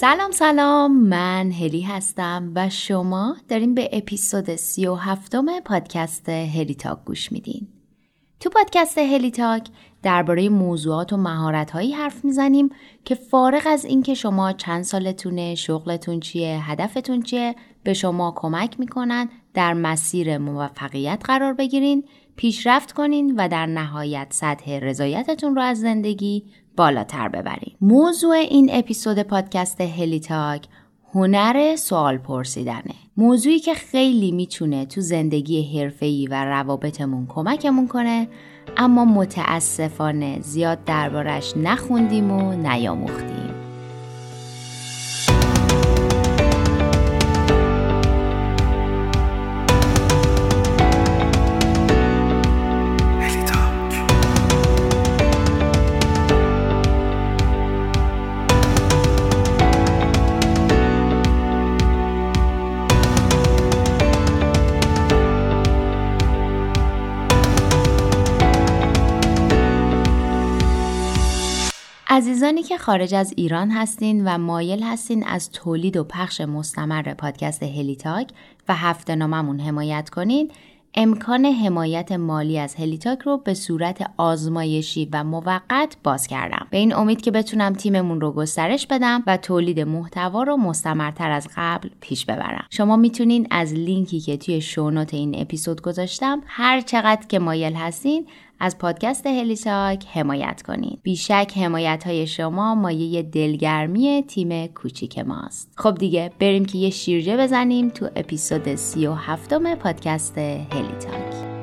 سلام سلام. من هلی هستم و شما داریم به اپیزود سی و هفتم پادکست هلی تاک گوش میدین. تو پادکست هلی تاک درباره موضوعات و مهارت‌هایی حرف می‌زنیم که فارغ از اینکه شما چند سالتونه، شغلتون چیه، هدفتون چیه، به شما کمک می‌کنن در مسیر موفقیت قرار بگیرین، پیشرفت کنین و در نهایت سطح رضایتتون رو از زندگی بالاتر ببرین. موضوع این اپیزود پادکست هلی تاک هنر سوال پرسیدنه. موضوعی که خیلی می‌تونه تو زندگی حرفه‌ای و روابطمون کمکمون کنه اما متاسفانه زیاد دربارش نخوندیم و نیاموختیم. عزیزانی که خارج از ایران هستین و مایل هستین از تولید و پخش مستمر پادکست هلیتاک و هفته ناممون حمایت کنین امکان حمایت مالی از هلیتاک رو به صورت آزمایشی و موقت باز کردم. به این امید که بتونم تیممون رو گسترش بدم و تولید محتوا رو مستمرتر از قبل پیش ببرم. شما می‌تونین از لینکی که توی شونوت این اپیزود گذاشتم هر چقدر که مایل هستین از پادکست هلیتاک حمایت کنید. بیشک حمایت های شما مایه دلگرمی تیم کوچیک ماست. خب دیگه بریم که یه شیرجه بزنیم تو اپیزود سی و هفتم پادکست هلیتاک.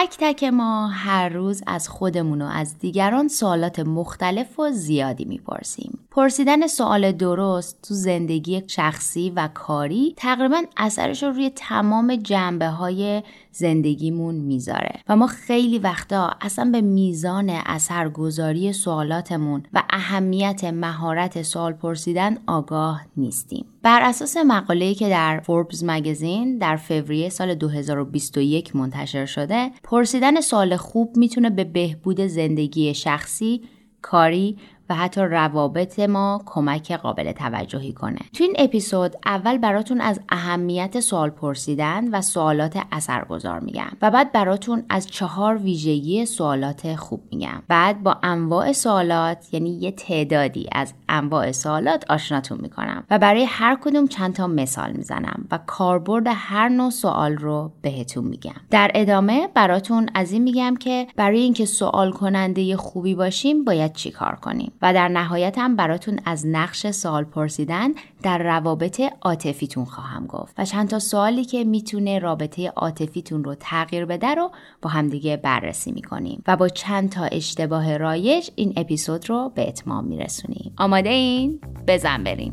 تک تک ما هر روز از خودمون و از دیگران سوالات مختلف و زیادی می‌پرسیم. پرسیدن سوال درست تو زندگی شخصی و کاری تقریبا اثرش رو روی تمام جنبه های زندگیمون می‌ذاره و ما خیلی وقتا اصلا به میزان اثرگذاری سوالاتمون و اهمیت مهارت سوال پرسیدن آگاه نیستیم. بر اساس مقاله‌ای که در فوربس مگزین در فوریه سال 2021 منتشر شده، پرسیدن سوال خوب می‌تونه به بهبود زندگی شخصی، کاری و حتی روابط ما کمک قابل توجهی کنه. تو این اپیزود اول براتون از اهمیت سوال پرسیدن و سوالات اثرگذار میگم و بعد براتون از چهار ویژگی سوالات خوب میگم. بعد با انواع سوالات یعنی یه تعدادی از انواع سوالات آشناتون می‌کنم و برای هر کدوم چند تا مثال می‌زنم و کاربرد هر نوع سوال رو بهتون میگم. در ادامه براتون از این میگم که برای اینکه سوال کننده خوبی باشیم باید چیکار کنیم؟ و در نهایت هم براتون از نقش سوال پرسیدن در روابط عاطفیتون خواهم گفت. و چند تا سوالی که می‌تونه رابطه عاطفیتون رو تغییر بده رو با همدیگه بررسی می‌کنیم. و با چند تا اشتباه رایج این اپیزود رو به اتمام میرسونیم. آماده این؟ بزن بریم.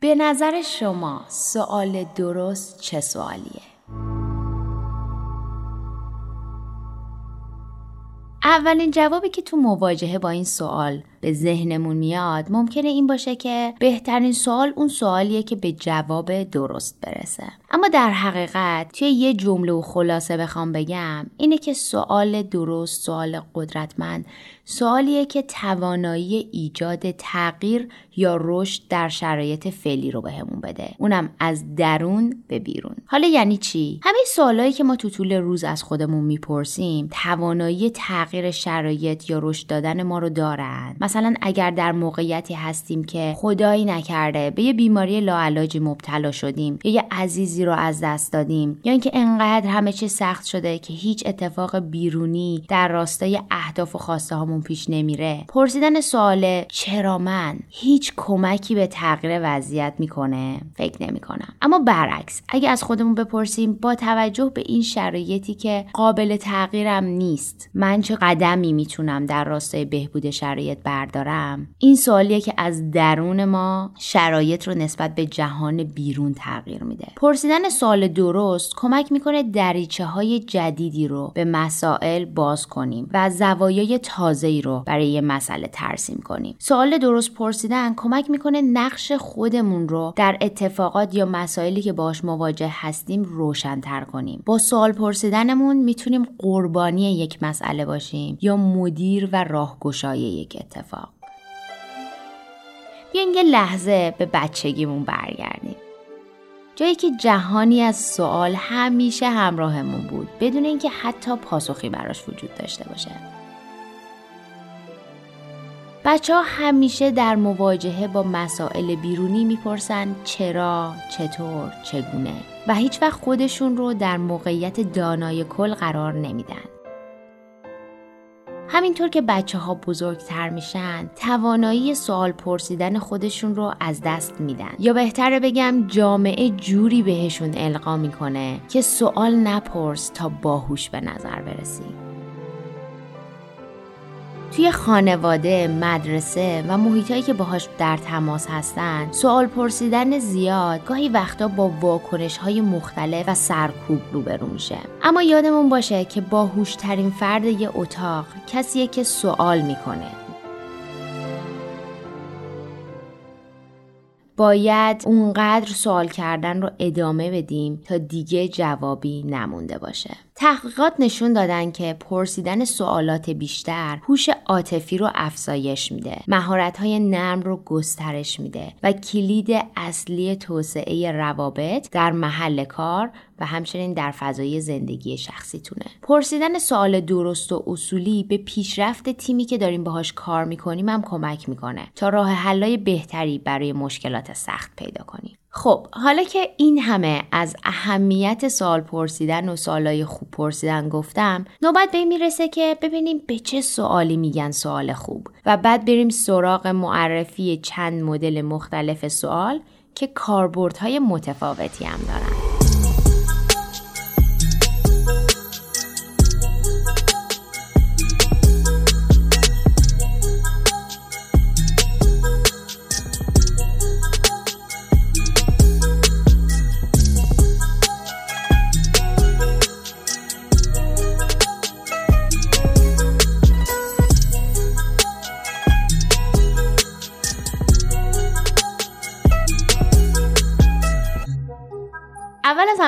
به نظر شما سوال درست چه سوالیه؟ اولین جوابی که تو مواجهه با این سوال به ذهنمون میاد ممکنه این باشه که بهترین سوال اون سوالیه که به جواب درست برسه. اما در حقیقت توی یه جمله و خلاصه بخوام بگم اینه که سوال درست سوال قدرتمند سوالیه که توانایی ایجاد تغییر یا رشد در شرایط فعلی رو بهمون بده. اونم از درون به بیرون. حالا یعنی چی؟ همه سوالایی که ما تو طول روز از خودمون می‌پرسیم توانایی تغییر شرایط یا رشد دادن ما رو دارن. مثلا اگر در موقعیتی هستیم که خدایی نکرده به یه بیماری لاعلاجی مبتلا شدیم یا یه عزیزی رو از دست دادیم یا اینکه انقدر همه چی سخت شده که هیچ اتفاق بیرونی در راستای اهداف و خواسته هامون پیش نمیره. پرسیدن سوال چرا من هیچ کمکی به تغییر وضعیت می‌کنه؟ فکر نمی‌کنم. اما برعکس اگه از خودمون بپرسیم با توجه به این شرایطی که قابل تغییرم نیست من چه قدمی می‌تونم در راستای بهبود شرایط بردارم. این سوالیه که از درون ما شرایط رو نسبت به جهان بیرون تغییر میده. پرسیدن سوال درست کمک می‌کنه دریچه های جدیدی رو به مسائل باز کنیم و زوایای تازه‌ای رو برای یه مسئله ترسیم کنیم. سوال درست پرسیدن کمک می‌کنه نقش خودمون رو در اتفاقات یا مسائلی که باش مواجه هستیم روشنتر کنیم. با سوال پرسیدنمون می‌تونیم قربانی یک مسئله باشیم یا مدیر و راهگشای یک اتفاق. بیاین یه لحظه به بچگیمون برگردیم. جایی که جهانی از سوال همیشه همراهمون بود بدون اینکه حتی پاسخی براش وجود داشته باشه. بچه ها همیشه در مواجهه با مسائل بیرونی می‌پرسن چرا، چطور، چگونه و هیچ وقت خودشون رو در موقعیت دانای کل قرار نمیدن. همینطور که بچه ها بزرگتر میشن توانایی سوال پرسیدن خودشون رو از دست میدن. یا بهتره بگم جامعه جوری بهشون القا می‌کنه که سوال نپرس تا باهوش به نظر برسی. توی خانواده، مدرسه و محیطهایی که باهاش در تماس هستن سوال پرسیدن زیاد گاهی وقتا با واکنش های مختلف و سرکوب روبرو میشه. اما یادمون باشه که باهوشترین فرد یه اتاق کسیه که سوال می‌کنه. باید اونقدر سوال کردن رو ادامه بدیم تا دیگه جوابی نمونده باشه. تحقیقات نشون دادن که پرسیدن سوالات بیشتر هوش عاطفی رو افزایش میده. مهارت‌های نرم رو گسترش میده و کلید اصلی توسعه روابط در محل کار و همچنین در فضای زندگی شخصیتونه. پرسیدن سوال درست و اصولی به پیشرفت تیمی که داریم باهاش کار می‌کنیم هم کمک می‌کنه تا راه حلای بهتری برای مشکلات سخت پیدا کنیم. خب حالا که این همه از اهمیت سوال پرسیدن و سوالای خوب پرسیدن گفتم نوبت به این می‌رسه که ببینیم به چه سوالی میگن سوال خوب و بعد بریم سراغ معرفی چند مدل مختلف سوال که کاربردهای متفاوتی هم دارن.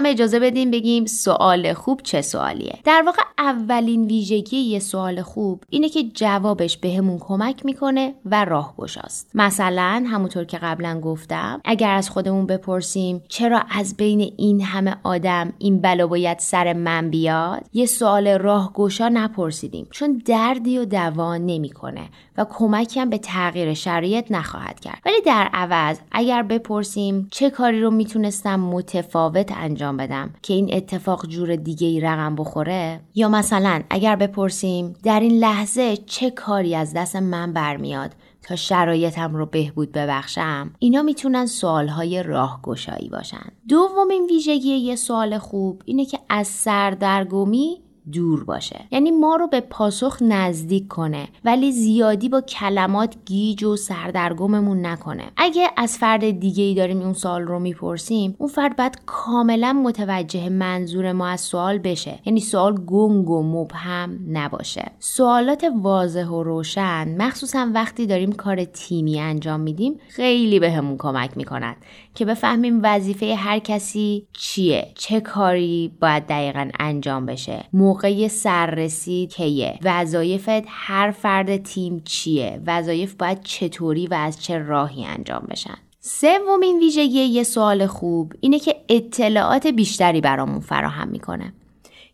همه اجازه بدیم بگیم سوال خوب چه سوالیه. در واقع اولین ویژگی یه سوال خوب اینه که جوابش بهمون به کمک می‌کنه و راهگشاست. مثلا همونطور که قبلا گفتم اگر از خودمون بپرسیم چرا از بین این همه آدم این بلا باید سر من بیاد یه سوال راهگشا نپرسیدیم چون دردی و دوا نمی‌کنه و کمکی هم به تغییر شرایط نخواهد کرد. ولی در عوض اگر بپرسیم چه کاری رو می‌تونستم متفاوت انجام بدم که این اتفاق جور دیگه ای رقم بخوره؟ یا مثلا اگر بپرسیم در این لحظه چه کاری از دست من برمیاد تا شرایطم رو بهبود ببخشم؟ اینا می‌تونن سوالهای راهگشایی باشن. دومین ویژگی یه سوال خوب اینه که از سردرگمی دور باشه. یعنی ما رو به پاسخ نزدیک کنه ولی زیادی با کلمات گیج و سردرگممون نکنه. اگه از فرد دیگه ای داریم اون سوال رو می‌پرسیم اون فرد باید کاملا متوجه منظور ما از سوال بشه. یعنی سوال گنگ و مبهم نباشه. سوالات واضح و روشن مخصوصا وقتی داریم کار تیمی انجام میدیم خیلی بهمون به کمک می‌کنند که بفهمیم وظیفه هر کسی چیه. چه کاری باید دقیقا انجام بشه. موقع سررسید کیه؟ وظایفت هر فرد تیم چیه؟ وظایف باید چطوری و از چه راهی انجام بشن؟ سومین ویژگی یه سوال خوب اینه که اطلاعات بیشتری برامون فراهم می‌کنه.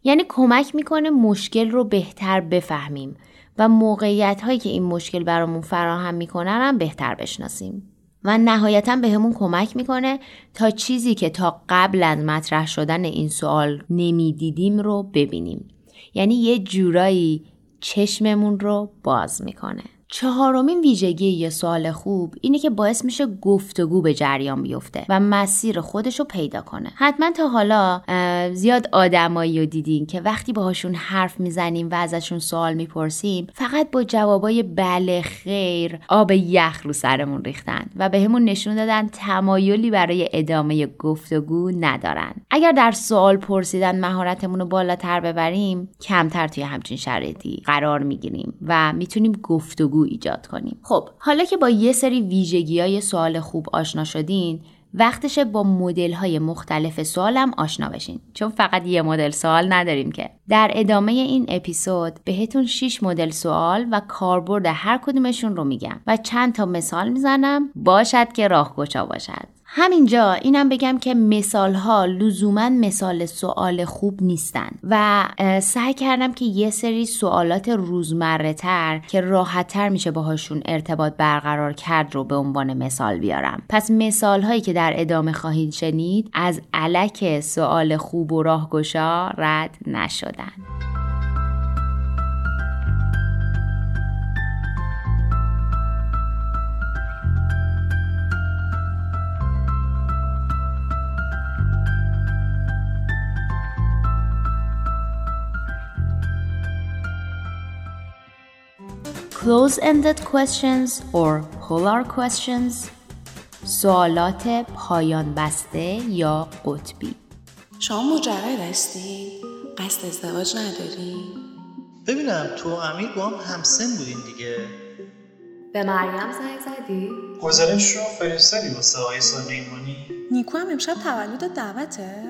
یعنی کمک می‌کنه مشکل رو بهتر بفهمیم و موقعیت هایی که این مشکل برامون فراهم می‌کنن هم بهتر بشناسیم. و نهایتا به کمک می‌کنه تا چیزی که تا قبل از مطرح شدن این سوال نمی‌دیدیم رو ببینیم. یعنی یه جورایی چشممون رو باز می‌کنه. چهارمین ویژگی یه سوال خوب اینه که باعث میشه گفتگو به جریان بیفته و مسیر خودش رو پیدا کنه. حتما تا حالا زیاد آدمایی رو دیدین که وقتی باهاشون حرف می‌زنیم و ازشون سوال می‌پرسیم فقط با جوابای بله خیر آب یخ رو سرمون ریختن و بهمون به نشون دادن تمایلی برای ادامه گفتگو ندارن. اگر در سوال پرسیدن مهارتمون رو بالاتر ببریم کمتر توی همچین شرایطی قرار می‌گیریم و می‌تونیم گفتگو ایجاد کنیم. خب حالا که با یه سری ویژگی های سوال خوب آشنا شدین وقتشه با مدل های مختلف سوالم آشنا بشین. چون فقط یه مدل سوال نداریم که. در ادامه این اپیزود بهتون 6 مدل سوال و کاربرد هر کدومشون رو میگم و چند تا مثال می‌زنم. باشد که راهگشا باشد. همینجا اینم بگم که مثال ها لزوما مثال سوال خوب نیستن و سعی کردم که یه سری سوالات روزمره تر که راحت تر میشه باهاشون ارتباط برقرار کرد رو به عنوان مثال بیارم. پس مثال هایی که در ادامه خواهید شنید از علک سوال خوب و راهگشا رد نشدن. Close-ended questions or polar questions سوالات پایان بسته یا قطبی شما مجرد هستی؟ قصد ازدواج نداری؟ ببینم تو امیر با هم همسن بودین دیگه به مریم زنگ زدی؟ گزارش رو فرستادی واسه آقای سلیمانی نیکو هم امشب تولد دعوته؟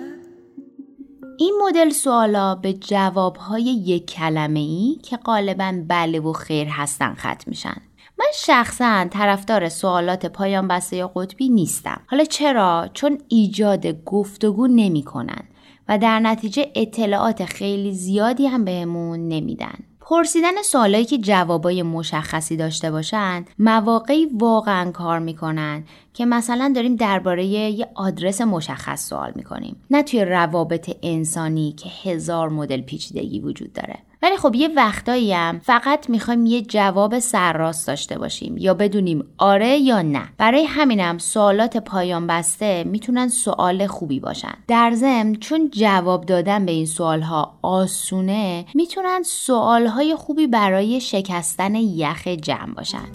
این مدل سوالا به جوابهای یک کلمه ای که غالبا بله و خیر هستن ختم میشن. من شخصا طرفدار سوالات پایان بسته یا قطبی نیستم. حالا چرا؟ چون ایجاد گفتگو نمی‌کنن و در نتیجه اطلاعات خیلی زیادی هم بهمون نمیدن. پرسیدن سوالایی که جوابای مشخصی داشته باشند مواقعی واقعا کار می‌کنن که مثلا داریم درباره یه آدرس مشخص سوال می‌کنیم. نه توی روابط انسانی که هزار مدل پیچیدگی وجود داره. ولی خب یه وقتایی هم فقط می‌خوایم یه جواب سرراست داشته باشیم یا بدونیم آره یا نه. برای همینم سوالات پایان بسته می‌تونن سوال خوبی باشن. در ضمن چون جواب دادن به این سوالها آسونه می‌تونن سوالهای خوبی برای شکستن یخ جمع باشن.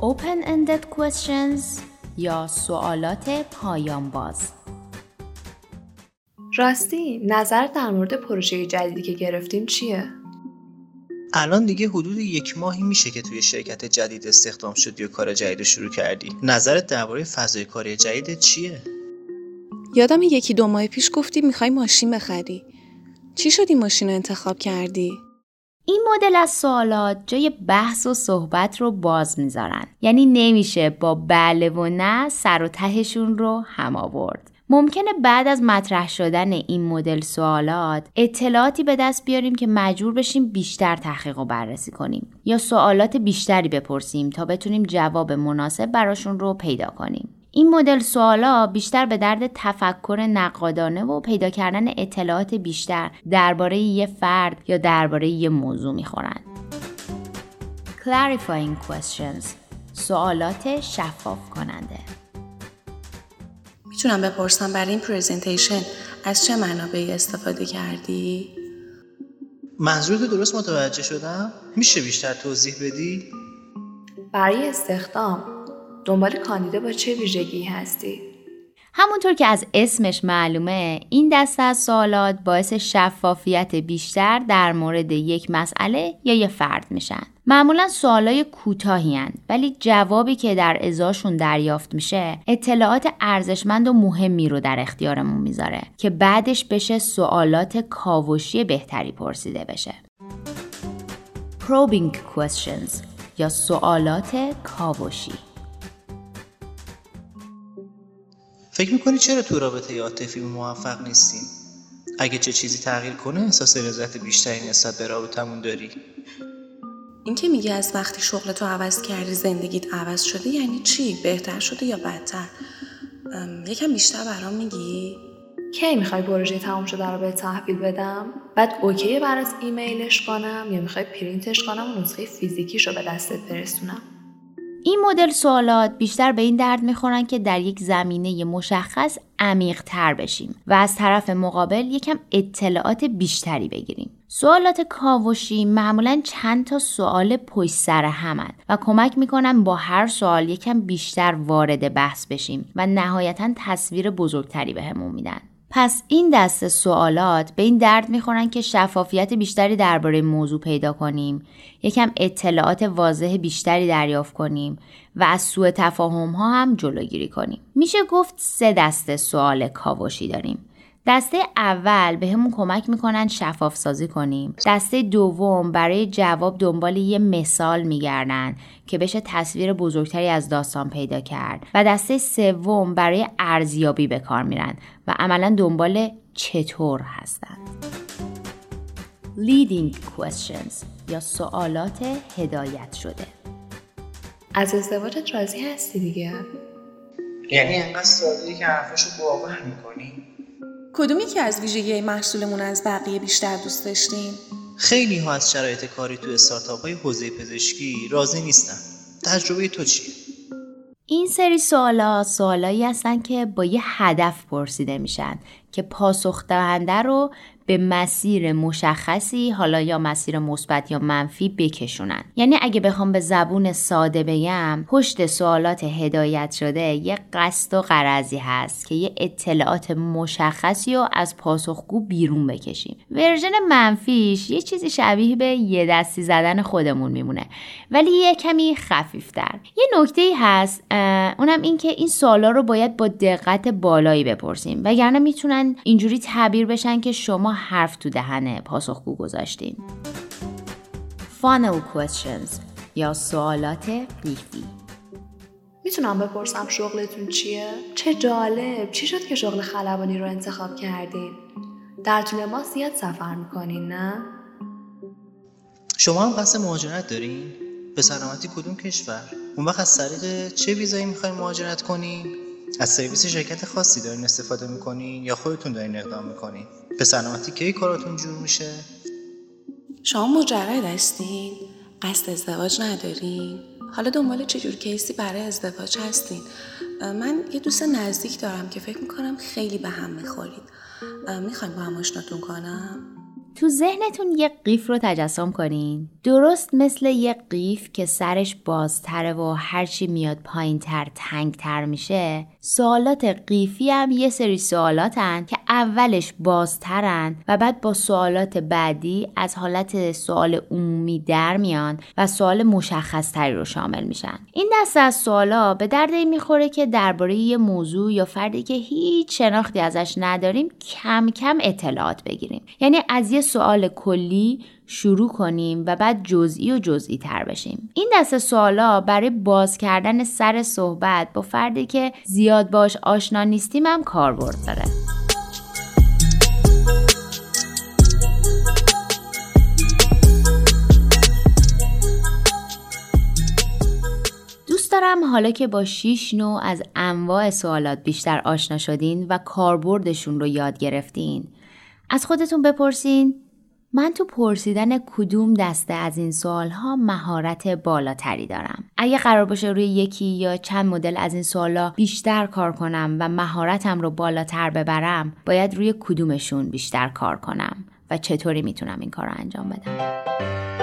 Open-ended questions یا سوالات پایان باز. راستی نظر در مورد پروژه جدیدی که گرفتیم چیه؟ الان دیگه حدود یک ماهی میشه که توی شرکت جدید استخدام شدی و کار جدید شروع کردی نظرت درباره فضای کاری جدید چیه؟ یادم یکی دو ماه پیش گفتی می‌خوای ماشین بخری چی شدی ماشین رو انتخاب کردی؟ این مدل از سوالات جای بحث و صحبت رو باز می‌ذارن یعنی نمیشه با بله و نه سر و تهشون رو هم آورد ممکنه بعد از مطرح شدن این مدل سوالات اطلاعاتی به دست بیاریم که مجبور بشیم بیشتر تحقیق و بررسی کنیم یا سوالات بیشتری بپرسیم تا بتونیم جواب مناسب براشون رو پیدا کنیم. این مدل سوالا بیشتر به درد تفکر نقادانه و پیدا کردن اطلاعات بیشتر درباره یه فرد یا درباره یه موضوع می‌خورند. Clarifying questions سوالات شفاف کننده می‌تونم بپرسم برای این پریزنتیشن از چه منابعی استفاده کردی؟ منظورت درست متوجه شدم؟ میشه بیشتر توضیح بدی؟ برای استخدام دنبال کاندیدا با چه ویژگی هستی؟ همونطور که از اسمش معلومه این دسته از سوالات باعث شفافیت بیشتر در مورد یک مسئله یا یک فرد میشن. معمولا سوالای کوتاهی ولی جوابی که در ازاشون دریافت میشه اطلاعات ارزشمند و مهمی رو در اختیارمون می‌ذاره که بعدش بشه سوالات کاوشی بهتری پرسیده بشه. Probing questions یا سوالات کاوشی. فکر می‌کنی چرا تو رابطه عاطفی موفق نیستیم اگه چه چیزی تغییر کنه احساس رضایت بیشتری نسبت به رابطمون داری این که میگه از وقتی شغل تو عوض کردی زندگیت عوض شده یعنی چی؟ بهتر شده یا بدتر؟ یکم بیشتر برام میگی؟ کی می‌خوای پروژه تمام شده رو به تحویل بدم بعد اوکی برات ایمیلش کنم یا می‌خوای پرینتش کنم و نسخه فیزیکیش رو به دستت برسونم این مدل سوالات بیشتر به این درد می‌خورن که در یک زمینه مشخص عمیق تر بشیم و از طرف مقابل یکم اطلاعات بیشتری بگیریم. سوالات کاوشی معمولا چند تا سوال پشت سر همند و کمک می‌کنن با هر سوال یکم بیشتر وارد بحث بشیم و نهایتا تصویر بزرگتری بهمون میدن. پس این دست سوالات به این درد می‌خورن که شفافیت بیشتری درباره موضوع پیدا کنیم. یکم اطلاعات واضح بیشتری دریافت کنیم و از سوء تفاهم ها هم جلوگیری کنیم. میشه گفت سه دسته سوال کاوشی داریم. دسته اول به همون کمک می‌کنن شفاف سازی کنیم. دسته دوم برای جواب دنبال یه مثال میگردن که بشه تصویر بزرگتری از داستان پیدا کرد. و دسته سوم برای ارزیابی به کار میرن و عملا دنبال چطور هستند leading questions یا سوالات هدایت شده. از ازدواجت راضی هستی دیگه؟ یعنی انقدر سادهی که حرفاشو باور می‌کنی؟ کدومی که از ویژگی محصولمون از بقیه بیشتر دوست داشتین؟ خیلی ها از شرایط کاری تو استارتاپ های حوزه پزشکی راضی نیستن تجربه تو چیه؟ این سری سوالا سوالایی هستن که با یه هدف پرسیده میشن که پاسخ دهنده رو به مسیر مشخصی حالا یا مسیر مثبت یا منفی بکشونن. یعنی اگه بخوام به زبون ساده بگم پشت سوالات هدایت شده یه قصد و قرضی هست که یه اطلاعات مشخصی رو از پاسخگو بیرون بکشیم. ورژن منفیش یه چیزی شبیه به یه دستی زدن خودمون میمونه ولی یه کمی خفیفتر. یه نکته ای هست اونم این که این سوالا رو باید با دقت بالایی بپرسیم وگرنه می‌تونن اینجوری تعبیر بشن که شما حرف تو دهن پاسخگو گذاشتین funnel questions یا سوالات قیفی می‌تونم بپرسم شغلتون چیه؟ چه جالب چی شد که شغل خلبانی رو انتخاب کردین؟ در طول ما زیاد سفر می‌کنین نه؟ شما هم قصد مهاجرت دارین؟ به سلامتی کدوم کشور؟ اون وقت از طریق چه ویزایی می‌خواین مهاجرت کنین؟ از سرویس شرکت خاصی دارین استفاده می‌کنین یا خودتون دارین اقدام می‌کنین؟ به سلامتی کی کاراتون جور میشه؟ شما مجرد هستین؟ قصد ازدواج ندارین؟ حالا دنبال چجور کیسی برای ازدواج هستین؟ من یه دوست نزدیک دارم که فکر می‌کنم خیلی به هم می‌خورید. می‌خوایم با هم آشناتون کنم؟ تو ذهنتون یه قیف رو تجسم کنین. درست مثل یه قیف که سرش بازتره و هرچی میاد پایین تر تنگ تر میشه سوالات قیفی هم یه سری سوالاتن که اولش بازترن و بعد با سوالات بعدی از حالت سوال عمومی در میان و سوال مشخص تری رو شامل میشن. این دسته از سوالا به درد این می‌خوره که درباره یه موضوع یا فردی که هیچ شناختی ازش نداریم کم کم اطلاعات بگیریم. یعنی از یه سوال کلی شروع کنیم و بعد جزئی و جزئی تر بشیم. این دسته سوالا برای باز کردن سر صحبت با فردی که زیاد باش آشنا نیستیم هم کاربرد داره. دارم حالا که با 6 نوع از انواع سوالات بیشتر آشنا شدین و کاربردشون رو یاد گرفتین از خودتون بپرسین من تو پرسیدن کدوم دسته از این سوال ها مهارت بالاتری دارم. اگه قرار باشه روی یکی یا چند مدل از این سوالا بیشتر کار کنم و مهارتم رو بالاتر ببرم باید روی کدومشون بیشتر کار کنم و چطوری می‌تونم این کار رو انجام بدم؟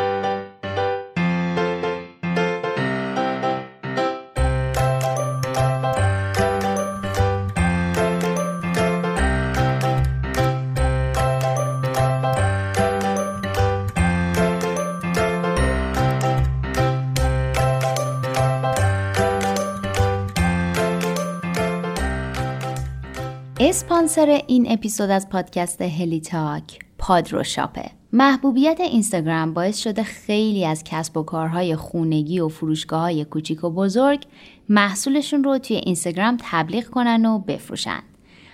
اسپانسر این اپیزود از پادکست هلی تاک پادرو شاپه. محبوبیت اینستاگرام باعث شده خیلی از کسب و کارهای خونگی و فروشگاه های کوچیک و بزرگ محصولشون رو توی اینستاگرام تبلیغ کنن و بفروشن.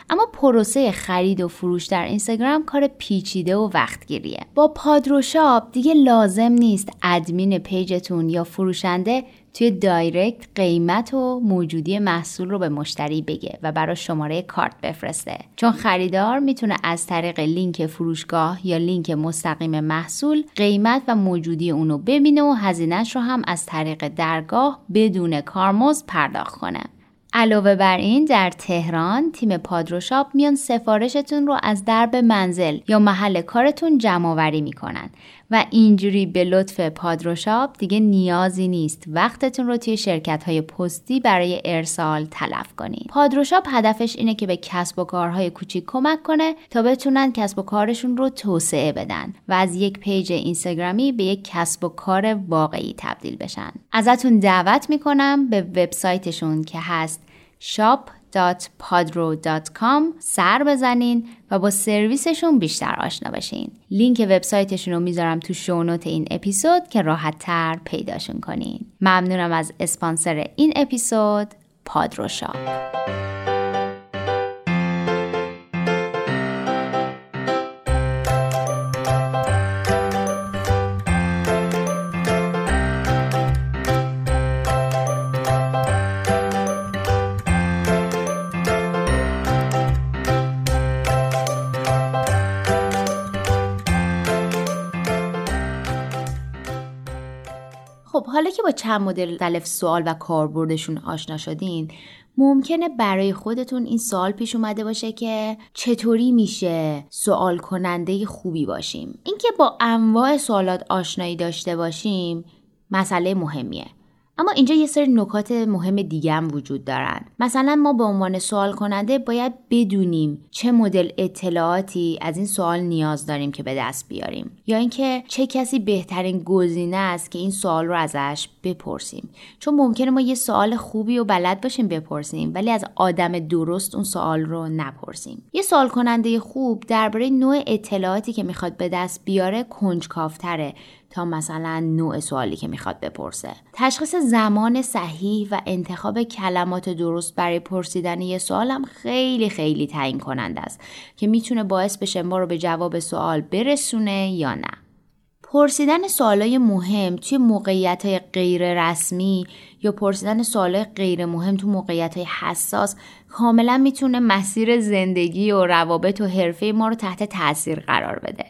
اما پروسه خرید و فروش در اینستاگرام کار پیچیده و وقتگیریه. با پادروشاپ دیگه لازم نیست ادمین پیجتون یا فروشنده توی direct قیمت و موجودی محصول رو به مشتری بگه و برای شماره کارت بفرسته. چون خریدار می‌تونه از طریق لینک فروشگاه یا لینک مستقیم محصول قیمت و موجودی اونو ببینه و هزینهش رو هم از طریق درگاه بدون کارمزد پرداخت کنه. علاوه بر این در تهران تیم پادروشاپ میان سفارشتون رو از درب منزل یا محل کارتون جمع آوری می‌کنن و اینجوری به لطف پادروشاپ دیگه نیازی نیست وقتتون رو توی شرکت های پستی برای ارسال تلف کنید. پادروشاپ هدفش اینه که به کسب و کارهای کوچیک کمک کنه تا بتونن کسب و کارشون رو توسعه بدن و از یک پیج اینستاگرامی به یک کسب و کار واقعی تبدیل بشن. ازتون دعوت می‌کنم به وبسایتشون که هست shop.padro.com سر بزنین و با سرویسشون بیشتر آشنا بشین. لینک وبسایتشون رو می‌ذارم تو شونوت این اپیزود که راحت تر پیداشون کنین. ممنونم از اسپانسر این اپیزود پادرو شاپ. که با چند مدل مختلف سوال و کاربردشون آشنا شدین ممکنه برای خودتون این سوال پیش اومده باشه که چطوری میشه سوال کننده خوبی باشیم. اینکه با انواع سوالات آشنایی داشته باشیم مسئله مهمیه. اما اینجا یه سری نکات مهم دیگه هم وجود دارن. مثلا ما به عنوان سوال کننده باید بدونیم چه مدل اطلاعاتی از این سوال نیاز داریم که به دست بیاریم. یا اینکه چه کسی بهترین گزینه است که این سوال رو ازش بپرسیم. چون ممکنه ما یه سوال خوبی و بلد باشیم بپرسیم ولی از آدم درست اون سوال رو نپرسیم. یه سوال کننده خوب درباره نوع اطلاعاتی که می‌خواد به دست بیاره کنجکاوتره. تا مثلا نوع سوالی که می‌خواد بپرسه. تشخیص زمان صحیح و انتخاب کلمات درست برای پرسیدن یه سوال هم خیلی خیلی تعیین کننده است که می‌تونه باعث بشه ما رو به جواب سوال برسونه یا نه. پرسیدن سوالای مهم توی موقعیت های غیر رسمی یا پرسیدن سوالای غیر مهم تو موقعیت های حساس کاملا می‌تونه مسیر زندگی و روابط و حرفه ما رو تحت تاثیر قرار بده.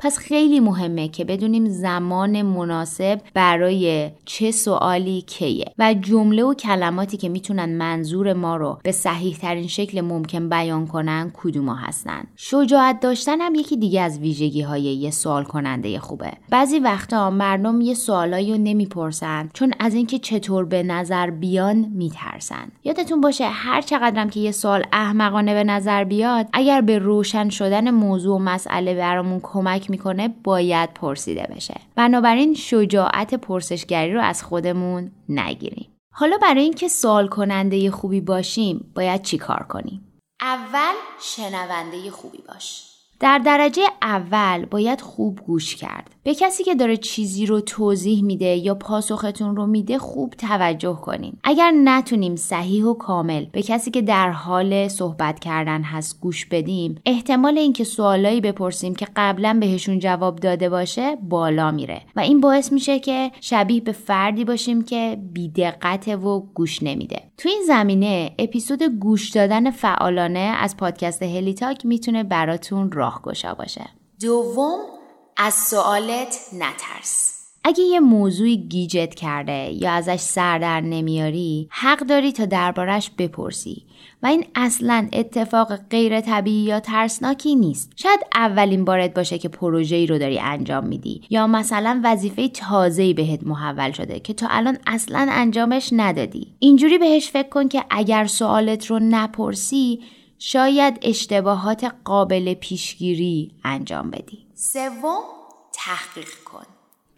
پس خیلی مهمه که بدونیم زمان مناسب برای چه سوالی کیه و جمله و کلماتی که می‌تونن منظور ما رو به صحیح ترین شکل ممکن بیان کنن کدوما هستن. شجاعت داشتن هم یکی دیگه از ویژگی های یه سوال کننده خوبه. بعضی وقتا مردم یه سوالایی رو نمی‌پرسن چون از اینکه چطور به نظر بیان میترسن. یادتون باشه هر چقدرم که یه سوال احمقانه به نظر بیاد اگر به روشن شدن موضوع و مسئله برامون کمک می‌کنه باید پرسیده بشه. بنابراین شجاعت پرسشگری رو از خودمون نگیریم. حالا برای اینکه سوال کننده خوبی باشیم باید چی کار کنیم؟ اول شنونده خوبی باش. در درجه اول باید خوب گوش کرد. به کسی که داره چیزی رو توضیح میده یا پاسختون رو میده خوب توجه کنین. اگر نتونیم صحیح و کامل به کسی که در حال صحبت کردن هست گوش بدیم، احتمال اینکه سوالایی بپرسیم که قبلا بهشون جواب داده باشه بالا میره و این باعث میشه که شبیه به فردی باشیم که بیدقت و گوش نمیده. تو این زمینه اپیزود گوش دادن فعالانه از پادکست هلیتاک می‌تونه براتون راهگشا باشه. دوم از سوالت نترس. اگه یه موضوعی گیجت کرده یا ازش سر در نمیاری حق داری تا دربارش بپرسی. و این اصلا اتفاق غیر طبیعی یا ترسناکی نیست. شاید اولین بارت باشه که پروژه‌ای رو داری انجام میدی. یا مثلا وظیفه تازه‌ای بهت محول شده که تا الان اصلا انجامش ندادی. اینجوری بهش فکر کن که اگر سوالت رو نپرسی شاید اشتباهات قابل پیشگیری انجام بدی. سوم تحقیق کن.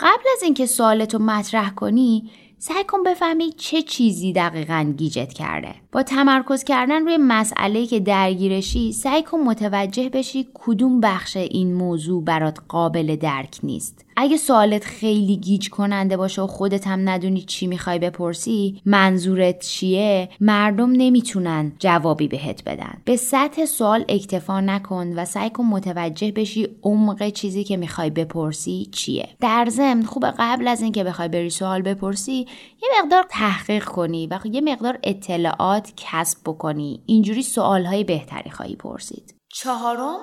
قبل از اینکه سوالتو مطرح کنی سعی کن بفهمی چه چیزی دقیقا گیجت کرده. با تمرکز کردن روی مسئله که درگیرشی سعی کن متوجه بشی کدوم بخش این موضوع برات قابل درک نیست. اگه سوالت خیلی گیج کننده باشه و خودت هم ندونی چی می‌خوای بپرسی منظورت چیه؟ مردم نمی‌تونن جوابی بهت بدن. به سطح سوال اکتفا نکن و سعی کن متوجه بشی عمق چیزی که می‌خوای بپرسی چیه. در ضمن خوب قبل از اینکه بخوای بری سوال بپرسی یه مقدار تحقیق کنی و یه مقدار اطلاعات کسب بکنی. اینجوری سوالهای بهتری خواهی پرسید. چهارم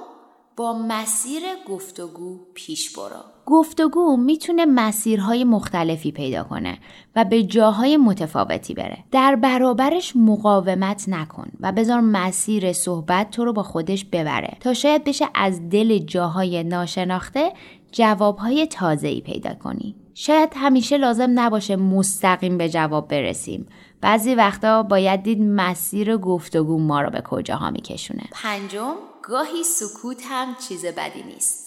با مسیر گفتگو پیش برو. گفتگو می‌تونه مسیرهای مختلفی پیدا کنه و به جاهای متفاوتی بره. در برابرش مقاومت نکن و بذار مسیر صحبت تو رو با خودش ببره تا شاید بشه از دل جاهای ناشناخته جوابهای تازه‌ای پیدا کنی. شاید همیشه لازم نباشه مستقیم به جواب برسیم. بعضی وقتا باید دید مسیر گفتگو ما رو به کجاها میکشونه. پنجم گاهی سکوت هم چیز بدی نیست.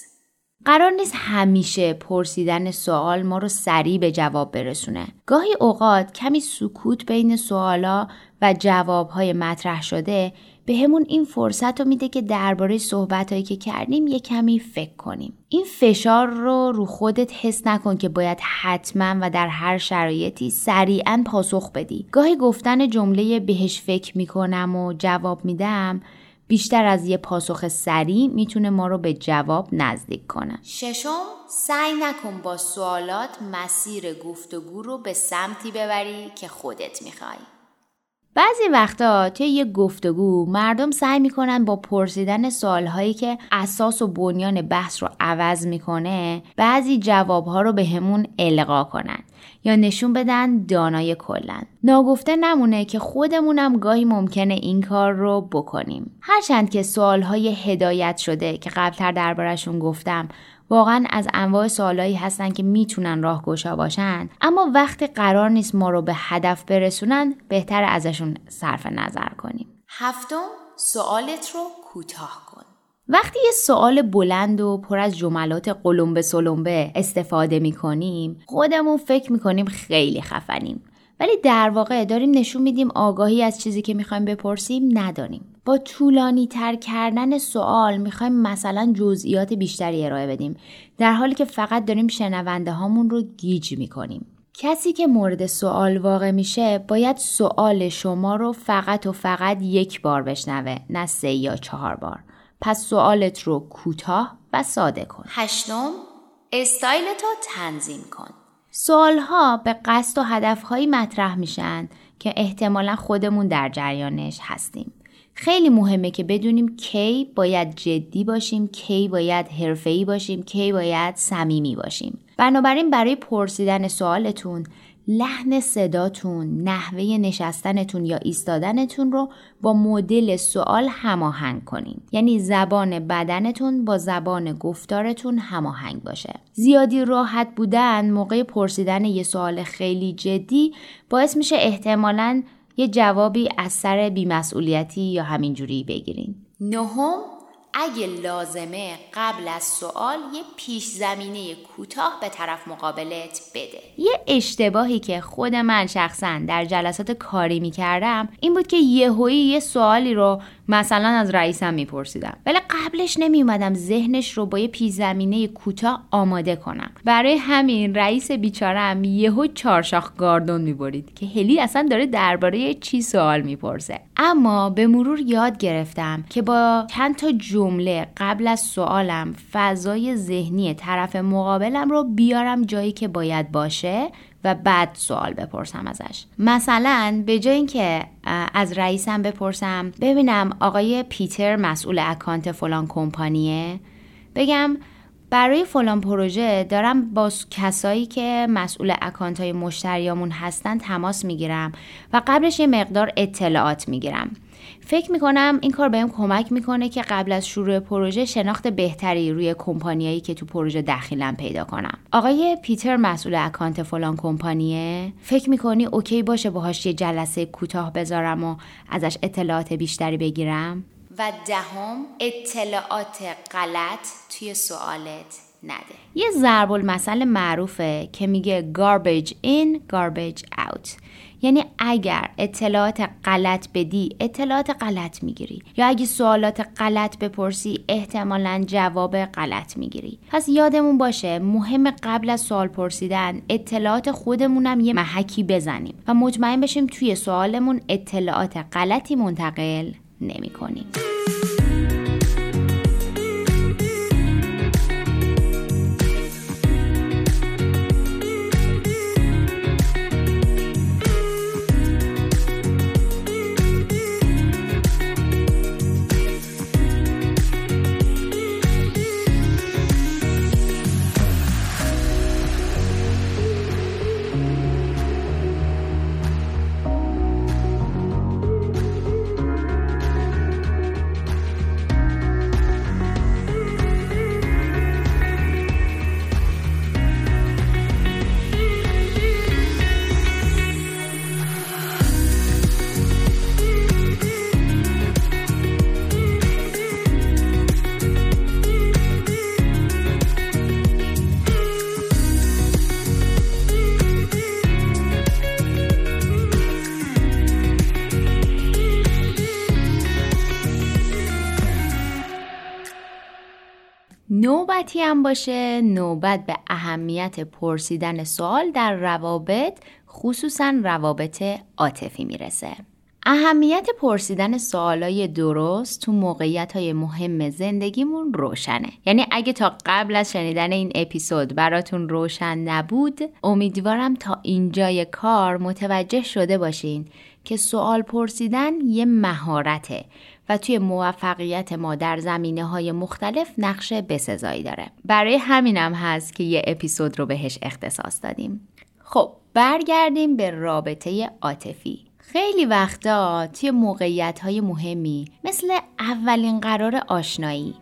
قرار نیست همیشه پرسیدن سوال ما رو سریع به جواب برسونه. گاهی اوقات کمی سکوت بین سوالا و جوابهای مطرح شده به همون این فرصت رو میده که درباره صحبتهایی که کردیم یه کمی فکر کنیم. این فشار رو رو خودت حس نکن که باید حتما و در هر شرایطی سریعا پاسخ بدی. گاهی گفتن جمله بهش فکر می‌کنم و جواب میدم بیشتر از یه پاسخ سریع می‌تونه ما رو به جواب نزدیک کنه. ششم سعی نکن با سوالات مسیر گفتگو رو به سمتی ببری که خودت می‌خوای. بعضی وقتا توی یه گفتگو مردم سعی می‌کنن با پرسیدن سوالهایی که اساس و بنیان بحث رو عوض می‌کنه بعضی جوابها رو به همون القا کنن یا نشون بدن دانای کلن. ناگفته نمونه که خودمونم گاهی ممکنه این کار رو بکنیم. هرچند که سوالهای هدایت شده که قبلتر دربارشون گفتم واقعا از انواع سوالایی هستن که می‌تونن راهگشا باشن. اما وقتی قرار نیست ما رو به هدف برسونن بهتر ازشون صرف نظر کنیم. هفتم سوالت رو کوتاه کن. وقتی یه سوال بلند و پر از جملات قلمبه سلمبه استفاده می‌کنیم خودمون فکر می‌کنیم خیلی خفنیم. ولی در واقع داریم نشون میدیم آگاهی از چیزی که می‌خوایم بپرسیم نداریم با طولانی تر کردن سوال می‌خوایم مثلا جزئیات بیشتری ارائه بدیم. در حالی که فقط داریم شنونده هامون رو گیج می‌کنیم. کسی که مورد سوال واقع میشه باید سوال شما رو فقط و فقط یک بار بشنوه نه سه یا چهار بار. پس سوالت رو کوتاه و ساده کن. هشتم استایلت رو تنظیم کن. سوالها به قصد و هدفهایی مطرح میشن که احتمالا خودمون در جریانش هستیم. خیلی مهمه که بدونیم کی باید جدی باشیم کی باید حرفه‌ای باشیم کی باید صمیمی باشیم بنابراین برای پرسیدن سوالتون لحن صداتون، نحوه نشستنتون یا ایستادنتون رو با مدل سوال هماهنگ کنین. یعنی زبان بدنتون با زبان گفتارتون هماهنگ باشه. زیادی راحت بودن موقع پرسیدن یه سوال خیلی جدی باعث میشه احتمالاً یه جوابی از سر بیمسئولیتی یا همینجوری بگیرین. نهم اگه لازمه قبل از سوال یه پیش زمینه کوتاه به طرف مقابلت بده یه اشتباهی که خود من شخصا در جلسات کاری می‌کردم این بود که یهویی یه سوالی رو مثلا از رئیسم میپرسیدم. ولی قبلش نمیومدم ذهنش رو با یه پیش زمینه کوتاه آماده کنم. برای همین رئیس بیچارم یهو چارشاخ گاردون می‌برید که هلی اصلا داره درباره چی سوال می‌پرسه. اما به مرور یاد گرفتم که با چند تا جمله قبل از سوالم فضای ذهنی طرف مقابلم رو بیارم جایی که باید باشه و بعد سوال بپرسم ازش. مثلا به جای اینکه از رئیسم بپرسم ببینم آقای پیتر مسئول اکانت فلان کمپانیه. بگم برای فلان پروژه دارم با کسایی که مسئول اکانت های مشتریامون هستن تماس می‌گیرم و قبلش یه مقدار اطلاعات می‌گیرم. فکر می‌کنم این کار بهم کمک می‌کنه که قبل از شروع پروژه شناخت بهتری روی کمپانیایی که تو پروژه دخیلم پیدا کنم. آقای پیتر مسئول اکانت فلان کمپانیه؟ فکر می‌کنی OK باشه باهاش یه جلسه کوتاه بذارم و ازش اطلاعات بیشتری بگیرم؟ و دهم اطلاعات غلط توی سوالت نده. یه ضرب المثل معروفه که میگه garbage in garbage out. یعنی اگر اطلاعات غلط بدی اطلاعات غلط می‌گیری یا اگه سوالات غلط بپرسی احتمالا جواب غلط می‌گیری پس یادمون باشه مهم قبل از سوال پرسیدن اطلاعات خودمونم یه محکی بزنیم و مطمئن بشیم توی سوالمون اطلاعات غلطی منتقل نمی کنیم. نوبتی هم باشه نوبت به اهمیت پرسیدن سوال در روابط خصوصا روابط عاطفی می‌رسه. اهمیت پرسیدن سوالای درست تو موقعیت های مهم زندگیمون روشنه. یعنی اگه تا قبل از شنیدن این اپیزود براتون روشن نبود امیدوارم تا اینجای کار متوجه شده باشین که سوال پرسیدن یه مهارته و توی موفقیت ما در زمینه های مختلف نقش بسزایی داره. برای همینم هست که یه اپیزود رو بهش اختصاص دادیم. خب برگردیم به رابطه عاطفی. خیلی وقتا توی موقعیت های مهمی مثل اولین قرار آشنایی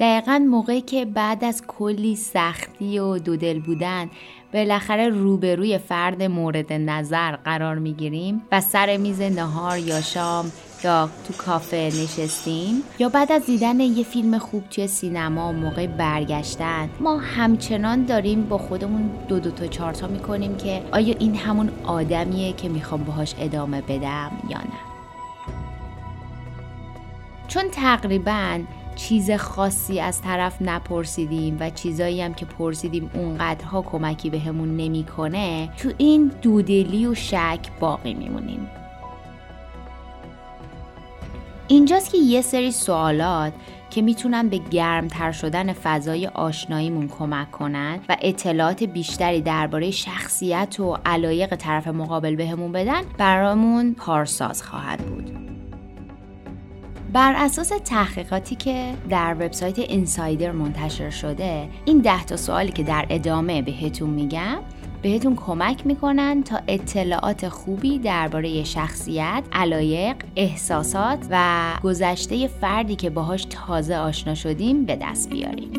دقیقا موقعی که بعد از کلی سختی و دودل بودن بالاخره روبروی فرد مورد نظر قرار می‌گیریم و سر میز نهار یا شام یا تو کافه نشستیم؟ یا بعد از دیدن یه فیلم خوب توی سینما موقع برگشتن ما همچنان داریم با خودمون دو دو تا چارتا می‌کنیم که آیا این همون آدمیه که می‌خوام باهاش ادامه بدم یا نه؟ چون تقریبا چیز خاصی از طرف نپرسیدیم و چیزایی هم که پرسیدیم اونقدرها کمکی بهمون به نمی‌کنه تو این دودلی و شک باقی میمونیم. اینجاست که یه سری سوالات که می‌تونن به گرمتر شدن فضای آشناییمون کمک کنند و اطلاعات بیشتری درباره شخصیت و علایق طرف مقابل بهمون بدن برامون کارساز خواهد بود. بر اساس تحقیقاتی که در وبسایت اینسایدر منتشر شده این ده تا سوالی که در ادامه بهتون میگم بهتون کمک می‌کنن تا اطلاعات خوبی درباره شخصیت، علایق، احساسات و گذشته فردی که باهاش تازه آشنا شدیم به دست بیاریم.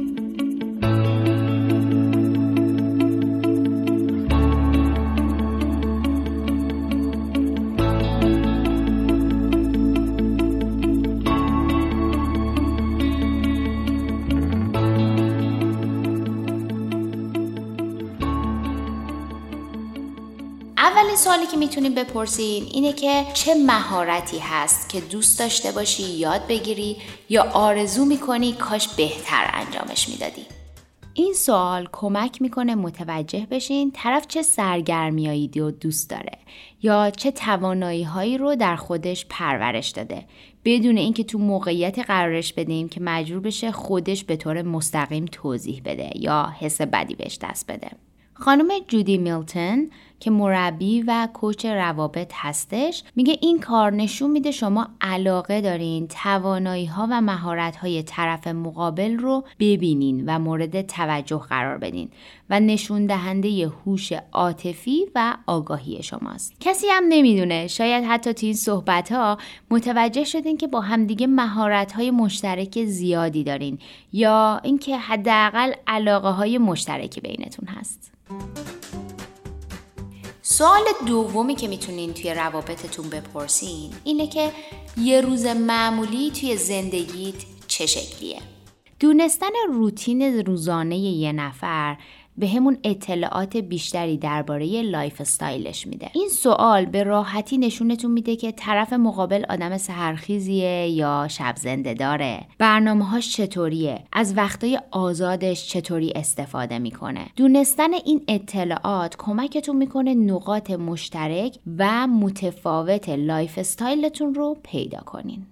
می‌تونیم بپرسین اینه که چه مهارتی هست که دوست داشته باشی یاد بگیری یا آرزو می‌کنی کاش بهتر انجامش می‌دادی؟ این سوال کمک می‌کنه متوجه بشین طرف چه سرگرمیایی و دوست داره یا چه توانایی هایی رو در خودش پرورش داده. بدون اینکه تو موقعیتی قرارش بدیم که مجبور بشه خودش به طور مستقیم توضیح بده یا حس بدی بهش دست بده. خانم جودی میلتون که مربی و کوچ روابط هستش میگه این کار نشون میده شما علاقه دارین توانایی ها و مهارت های طرف مقابل رو ببینین و مورد توجه قرار بدین و نشون دهنده هوش عاطفی و آگاهی شماست. کسی هم نمی‌دونه شاید حتی تو این صحبت ها متوجه شدین که با همدیگه مهارت های مشترک زیادی دارین یا اینکه حداقل علاقه های مشترکی بینتون هست. سوال دومی که می‌تونین توی روابطتون بپرسین اینه که یه روز معمولی توی زندگیت چه شکلیه؟ دونستن روتین روزانه یه نفر بهمون اطلاعات بیشتری درباره lifestyle ش میده. این سوال به راحتی نشونتون میده که طرف مقابل آدم سحرخیزیه یا شب زنده داره. برنامه هاش چطوریه؟ از وقتای آزادش چطوری استفاده می‌کنه؟ دونستن این اطلاعات کمکتون می‌کنه نقاط مشترک و متفاوت lifestyle تون رو پیدا کنین.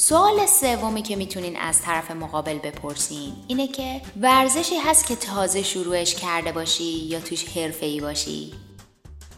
سوال سومی که می‌تونین از طرف مقابل بپرسین اینه که ورزشی هست که تازه شروعش کرده باشی یا توش حرفه‌ای باشی؟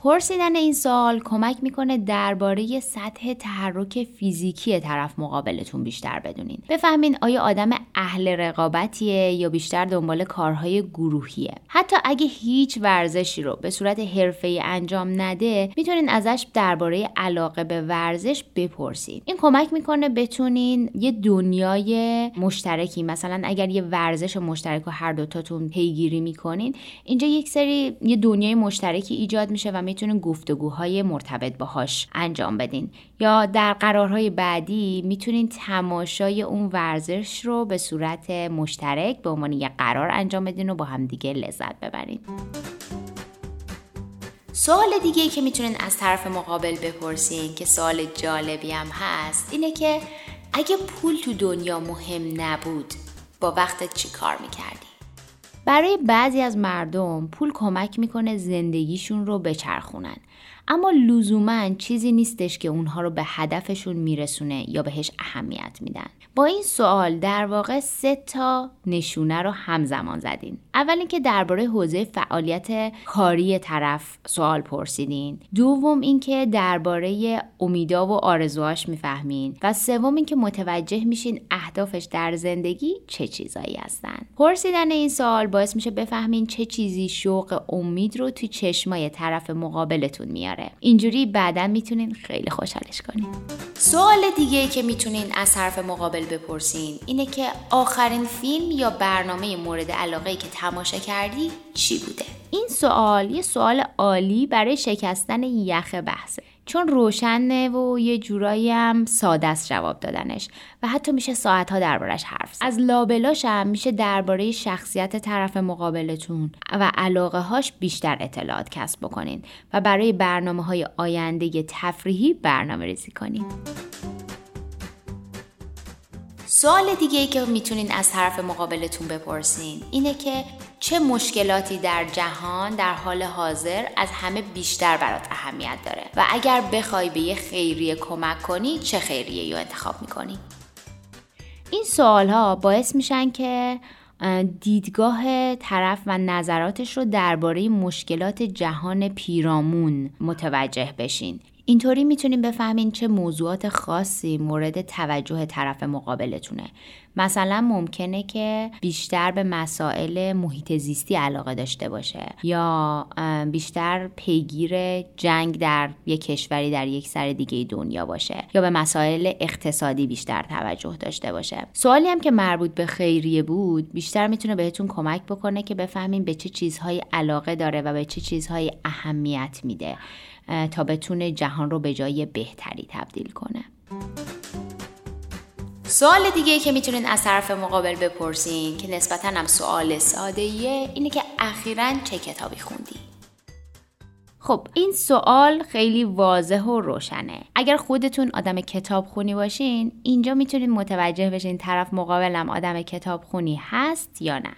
پرسیدن این سوال کمک می‌کنه درباره سطح تحرک فیزیکی طرف مقابلتون بیشتر بدونین. بفهمین آیا آدم اهل رقابتیه یا بیشتر دنبال کارهای گروهیه. حتی اگه هیچ ورزشی رو به صورت حرفه‌ای انجام نده می‌تونین ازش درباره علاقه به ورزش بپرسین. این کمک می‌کنه بتونین یه دنیای مشترکی مثلا اگر یه ورزش مشترک و هر دوتاتون پیگیری می‌کنین اینجا یک سری یه دنیای مشترکی ایجاد میشه و می‌تونین گفتگوهای مرتبط باهاش انجام بدین یا در قرارهای بعدی می‌تونین تماشای اون ورزش رو به صورت مشترک به عنوان یه قرار انجام بدین و با همدیگه لذت ببرین سوال دیگه که می‌تونین از طرف مقابل بپرسین که سوال جالبی هم هست اینه که اگه پول تو دنیا مهم نبود با وقتت چی کار می‌کردی؟ برای بعضی از مردم پول کمک می‌کنه زندگیشون رو بچرخونن. اما لزوما چیزی نیستش که اونها رو به هدفشون میرسونه یا بهش اهمیت میدن. با این سوال در واقع سه تا نشونه رو همزمان زدین. اول اینکه درباره حوزه فعالیت کاری طرف سوال پرسیدین. دوم اینکه درباره امیدا و آرزوهاش می‌فهمین. و سوم اینکه متوجه میشین اهدافش در زندگی چه چیزایی هستن. پرسیدن این سوال باعث میشه بفهمین چه چیزی شوق امید رو توی چشمای طرف مقابلتون میاره. اینجوری بعدا می‌تونین خیلی خوشحالش کنین. سوال دیگه که می‌تونین از طرف مقابل بپرسین. اینه که آخرین فیلم یا برنامه مورد علاقه که تماشا کردی چی بوده؟ این سوال یه سوال عالی برای شکستن یخ بحثه. چون روشنه و یه جورایی هم ساده است جواب دادنش و حتی میشه ساعتها دربارش حرف زد. از لابلاش هم میشه درباره شخصیت طرف مقابلتون و علاقه هاش بیشتر اطلاعات کسب بکنین و برای برنامه های آینده تفریحی برنامه ریزی کنین. سوال دیگه ای که می‌تونین از طرف مقابلتون بپرسین اینه که چه مشکلاتی در جهان در حال حاضر از همه بیشتر برات اهمیت داره و اگر بخوای به یه خیریه کمک کنی چه خیریه رو انتخاب می‌کنی؟ این سوال ها باعث میشن که دیدگاه طرف و نظراتش رو درباره مشکلات جهان پیرامون متوجه بشین. اینطوری می‌تونیم بفهمین چه موضوعات خاصی مورد توجه طرف مقابلتونه. مثلا ممکنه که بیشتر به مسائل محیط زیستی علاقه داشته باشه یا بیشتر پیگیر جنگ در یک کشوری در یک سر دیگه دنیا باشه یا به مسائل اقتصادی بیشتر توجه داشته باشه. سوالی هم که مربوط به خیریه بود بیشتر می‌تونه بهتون کمک بکنه که بفهمین به چه چیزهایی علاقه داره و به چه چیزهایی اهمیت میده. تا بتونه جهان رو به جای بهتری تبدیل کنه. سوال دیگه که می‌تونین از طرف مقابل بپرسین که نسبتا هم سوال ساده اینه که اخیرا چه کتابی خوندی؟ خب این سوال خیلی واضح و روشنه. اگر خودتون آدم کتاب خونی باشین اینجا می‌تونین متوجه بشین طرف مقابلم آدم کتاب خونی هست یا نه.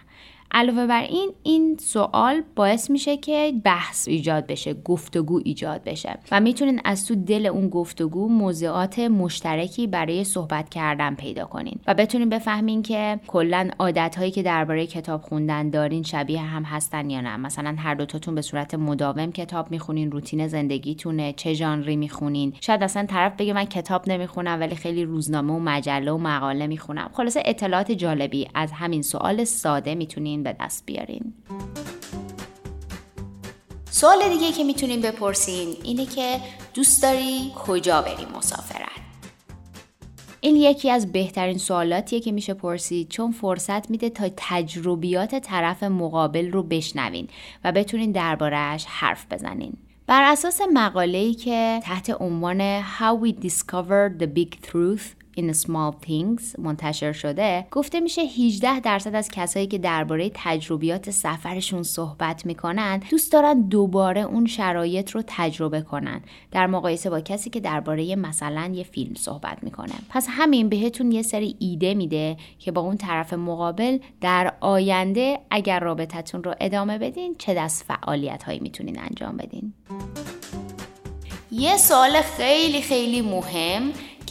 علاوه بر این این سوال باعث میشه که بحث ایجاد بشه گفتگو ایجاد بشه و می‌تونین از تو دل اون گفتگو موضوعات مشترکی برای صحبت کردن پیدا کنین و بتونین بفهمین که کلا عادت هایی که درباره کتاب خوندن دارین شبیه هم هستن یا نه. مثلا هر دوتاتون به صورت مداوم کتاب می‌خونین روتین زندگیتونه چه ژانری می‌خونین. شاید اصلا طرف بگه من کتاب نمی‌خونم ولی خیلی روزنامه و مجله و مقاله می‌خونم. خلاصه اطلاعات جالبی از همین سوال ساده می‌تونین به دست بیارین. سوال دیگه که می‌تونین بپرسین اینه که دوست داری کجا بری مسافرت؟ این یکی از بهترین سوالاتیه که میشه پرسید چون فرصت میده تا تجربیات طرف مقابل رو بشنوین و بتونین دربارهش حرف بزنین. بر اساس مقاله‌ای که تحت عنوان How We Discovered the Big Truth in Small Things منتشر شده گفته میشه 18 درصد از کسایی که درباره تجربیات سفرشون صحبت می‌کنن دوست دارن دوباره اون شرایط رو تجربه کنن. در مقایسه با کسی که درباره مثلا یه فیلم صحبت می‌کنه. پس همین بهتون یه سری ایده میده که با اون طرف مقابل در آینده اگر رابطتون رو ادامه بدین چه دست فعالیت هایی می‌تونین انجام بدین. یه سوال خیلی خیلی مهم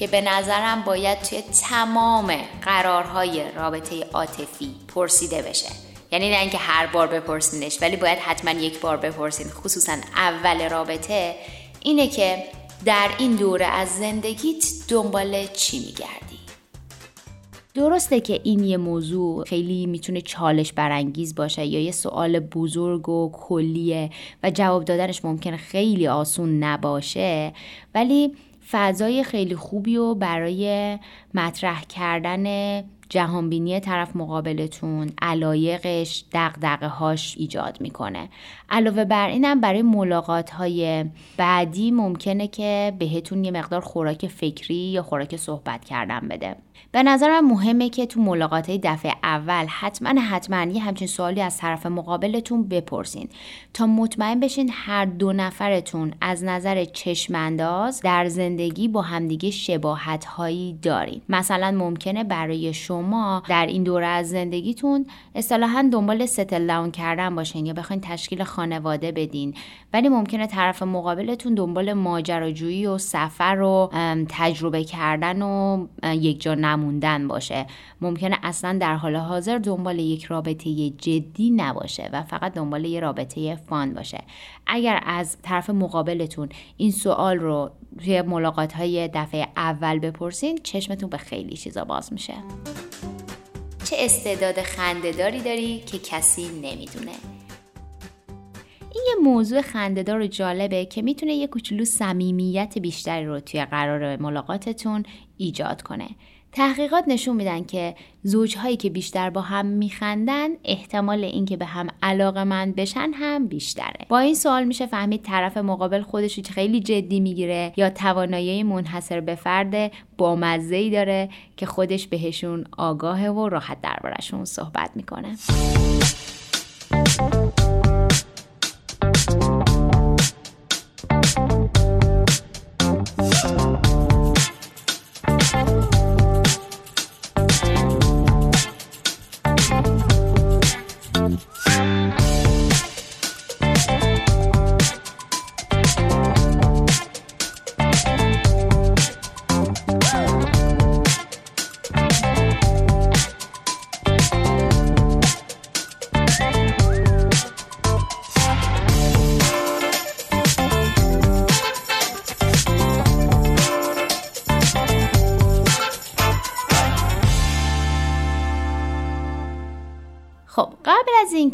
که به نظرم باید توی تمام قرارهای رابطه عاطفی پرسیده بشه. یعنی نه اینکه هر بار بپرسینش ولی باید حتما یک بار بپرسین خصوصا اول رابطه اینه که در این دوره از زندگیت دنبال چی میگردی؟ درسته که این یه موضوع خیلی می‌تونه چالش برانگیز باشه یا یه سوال بزرگ و کلیه و جواب دادنش ممکنه خیلی آسون نباشه ولی فضای خیلی خوبی و برای مطرح کردن جهانبینی طرف مقابلتون علایقش دقدقه هاش ایجاد می‌کنه. علاوه بر اینم برای ملاقات های بعدی ممکنه که بهتون یه مقدار خوراک فکری یا خوراک صحبت کردن بده. به نظر من مهمه که تو ملاقات دفعه اول حتما حتما یه همچین سوالی از طرف مقابلتون بپرسین. تا مطمئن بشین هر دو نفرتون از نظر چشمانداز در زندگی با همدیگه شباهت هایی دارین. مثلا ممکنه برای شما در این دوره از زندگیتون اصطلاحا دنبال ستل داون کردن باشین یا بخواین تشکیل خانواده بدین. ولی ممکنه طرف مقابلتون دنبال ماجراجویی و سفر و تجربه کردن و یک جا نموندن باشه. ممکنه اصلا در حال حاضر دنبال یک رابطه جدی نباشه و فقط دنبال یه رابطه فان باشه. اگر از طرف مقابلتون این سوال رو توی ملاقات های دفعه اول بپرسین چشمتون به خیلی چیزا باز میشه. چه استعداد خندهداری داری که کسی نمی‌دونه؟ این یه موضوع خندهدار و جالبه که می‌تونه یه کوچولو صمیمیت بیشتری رو توی قرار ملاقاتتون ایجاد کنه. تحقیقات نشون میدن که زوجهایی که بیشتر با هم میخندن احتمال اینکه به هم علاقه من بشن هم بیشتره. با این سوال میشه فهمید طرف مقابل خودش رو خیلی جدی می‌گیره یا توانایی منحصر به فرد با ای داره که خودش بهشون آگاهه و راحت دربارشون صحبت می‌کنه.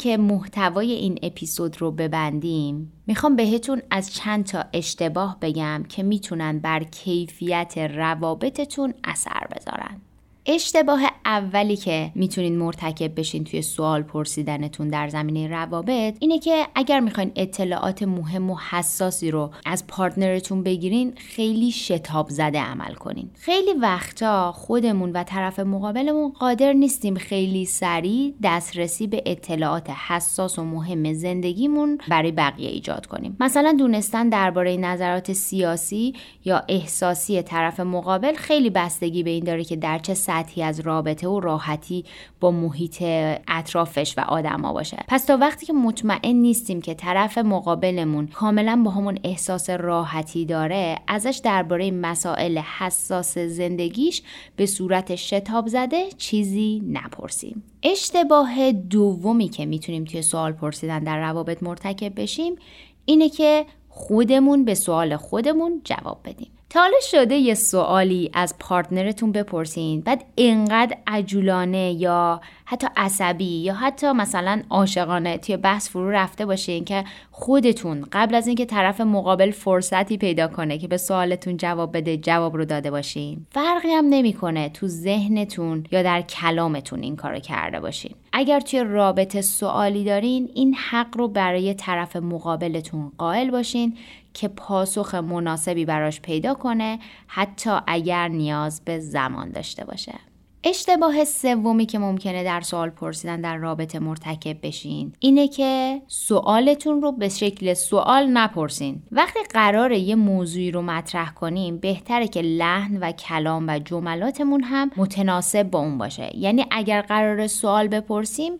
اینکه محتوای این اپیزود رو ببندیم می‌خوام بهتون از چند تا اشتباه بگم که می‌تونن بر کیفیت روابطتون اثر بذارن. اشتباه اولی که می‌تونین مرتکب بشین توی سوال پرسیدنتون در زمینه روابط اینه که اگر می‌خواین اطلاعات مهم و حساسی رو از پارتنرتون بگیرین خیلی شتاب زده عمل کنین. خیلی وقتا خودمون و طرف مقابلمون قادر نیستیم خیلی سریع دسترسی به اطلاعات حساس و مهم زندگیمون برای بقیه ایجاد کنیم. مثلا دونستن درباره نظرات سیاسی یا احساسی طرف مقابل خیلی بستگی به این داره که در چه سطحی از رابطه و راحتی با محیط اطرافش و آدما باشه. پس تا وقتی که مطمئن نیستیم که طرف مقابلمون کاملا با همون احساس راحتی داره ازش درباره مسائل حساس زندگیش به صورت شتاب زده چیزی نپرسیم. اشتباه دومی که می‌تونیم توی سوال پرسیدن در روابط مرتکب بشیم اینه که خودمون به سوال خودمون جواب بدیم. تا حالا شده یه سوالی از پارتنرتون بپرسین. بعد اینقدر عجولانه یا حتی عصبی یا حتی مثلا عاشقانه توی بحث فرو رفته باشین که خودتون قبل از اینکه طرف مقابل فرصتی پیدا کنه که به سوالتون جواب بده جواب رو داده باشین. فرقی هم نمی‌کنه تو ذهنتون یا در کلامتون این کارو کرده باشین. اگر توی رابطه سوالی دارین این حق رو برای طرف مقابلتون قائل باشین. که پاسخ مناسبی براش پیدا کنه حتی اگر نیاز به زمان داشته باشه. اشتباه سومی که ممکنه در سوال پرسیدن در رابطه مرتکب بشین اینه که سوالتون رو به شکل سوال نپرسین. وقتی قراره یه موضوعی رو مطرح کنیم بهتره که لحن و کلام و جملاتمون هم متناسب با اون باشه. یعنی اگر قرار سوال بپرسیم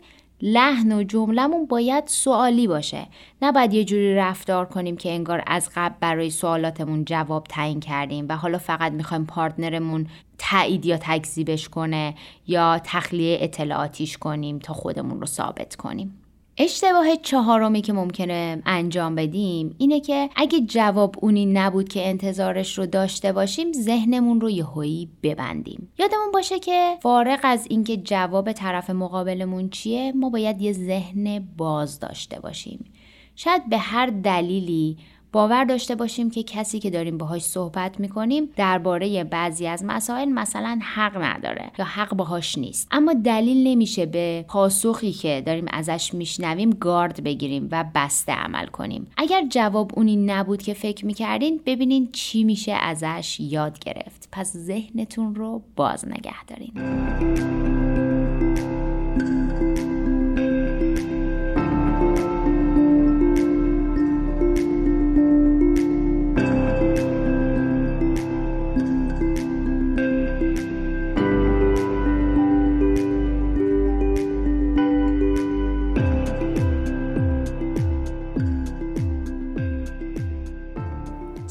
لحن و جملمون باید سوالی باشه. نه باید یه جوری رفتار کنیم که انگار از قبل برای سوالاتمون جواب تعیین کردیم و حالا فقط می‌خوایم پارتنرمون تایید یا تکذیبش کنه یا تخلیه اطلاعاتیش کنیم تا خودمون رو ثابت کنیم. اشتباه چهارمی که ممکنه انجام بدیم اینه که اگه جواب اونی نبود که انتظارش رو داشته باشیم ذهنمون رو یهویی ببندیم. یادمون باشه که فارغ از اینکه جواب طرف مقابلمون چیه ما باید یه ذهن باز داشته باشیم. شاید به هر دلیلی باور داشته باشیم که کسی که داریم باهاش صحبت می‌کنیم درباره بعضی از مسائل مثلا حق نداره یا حق باهاش نیست. اما دلیل نمیشه به پاسخی که داریم ازش میشنویم گارد بگیریم و بسته عمل کنیم. اگر جواب اونی نبود که فکر می‌کردین ببینین چی میشه ازش یاد گرفت. پس ذهنتون رو باز نگه دارین.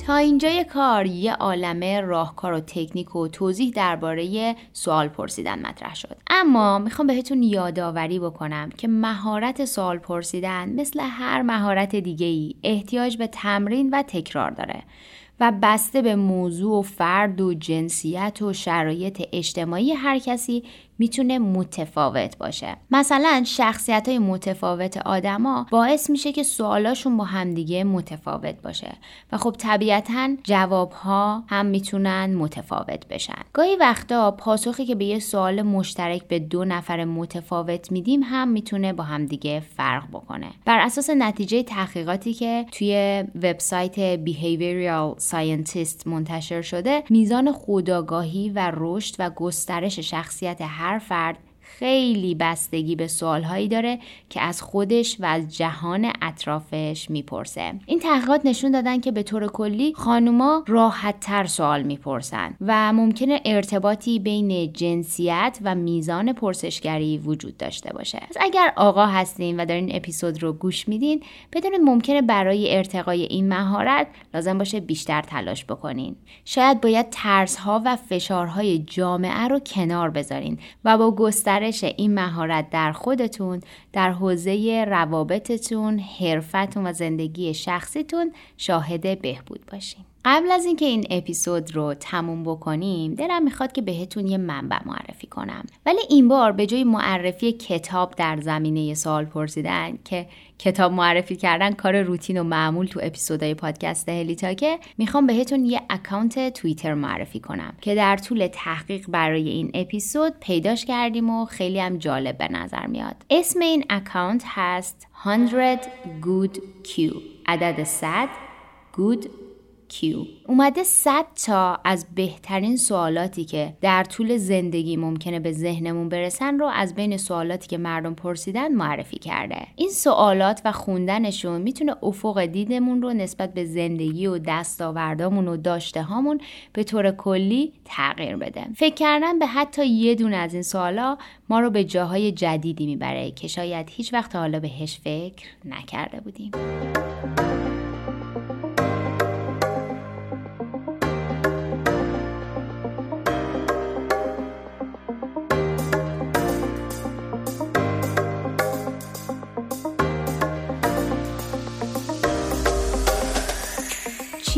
تا اینجای کار یه عالمه راهکار و تکنیک و توضیح درباره سوال پرسیدن مطرح شد. اما می‌خوام بهتون یادآوری بکنم که مهارت سوال پرسیدن مثل هر مهارت دیگه ای احتیاج به تمرین و تکرار داره و بسته به موضوع و فرد و جنسیت و شرایط اجتماعی هر کسی می‌تونه متفاوت باشه. مثلا شخصیت های متفاوت آدما باعث میشه که سوالاشون با همدیگه متفاوت باشه و خب طبیعتا جوابها هم می‌تونن متفاوت بشن. گاهی وقتا پاسخی که به یه سوال مشترک به دو نفر متفاوت میدیم هم می‌تونه با همدیگه فرق بکنه. بر اساس نتیجه تحقیقاتی که توی وبسایت Behavioral Scientist منتشر شده میزان خودآگاهی و رشد و گسترش شخصیت هر هر فرد خیلی بستگی به سوالهایی داره که از خودش و از جهان اطرافش می‌پرسه. این تحقیقات نشون دادن که به طور کلی خانوما راحت تر سوال می‌پرسن و ممکنه ارتباطی بین جنسیت و میزان پرسشگری وجود داشته باشه. پس اگر آقا هستین و دارین اپیزود رو گوش میدین بدونید ممکنه برای ارتقای این مهارت لازم باشه بیشتر تلاش بکنین. شاید باید ترسها و فشارهای جامعه رو کنار بذارین و با گستر این مهارت در خودتون در حوزه روابطتون حرفتون و زندگی شخصیتون شاهد بهبود باشین. قبل از اینکه این اپیزود رو تموم بکنیم دلم می‌خواد که بهتون یه منبع معرفی کنم. ولی این بار به جای معرفی کتاب در زمینه سوال پرسیدن که کتاب معرفی کردن کار روتین و معمول تو اپیزودهای پادکست هلی تاکه می‌خوام بهتون یه اکانت توییتر معرفی کنم که در طول تحقیق برای این اپیزود پیداش کردیم و خیلی هم جالب به نظر میاد. اسم این اکانت هست 100 good q عدد 100 good q اومده 100 تا از بهترین سوالاتی که در طول زندگی ممکنه به ذهنمون برسن رو از بین سوالاتی که مردم پرسیدن معرفی کرده. این سوالات و خوندنشون می‌تونه افق دیدمون رو نسبت به زندگی و دستاوردامون و داشته هامون به طور کلی تغییر بده. فکر کردن به حتی یه دونه از این سوالا ما رو به جاهای جدیدی می‌بره که شاید هیچ وقت حالا بهش فکر نکرده بودیم.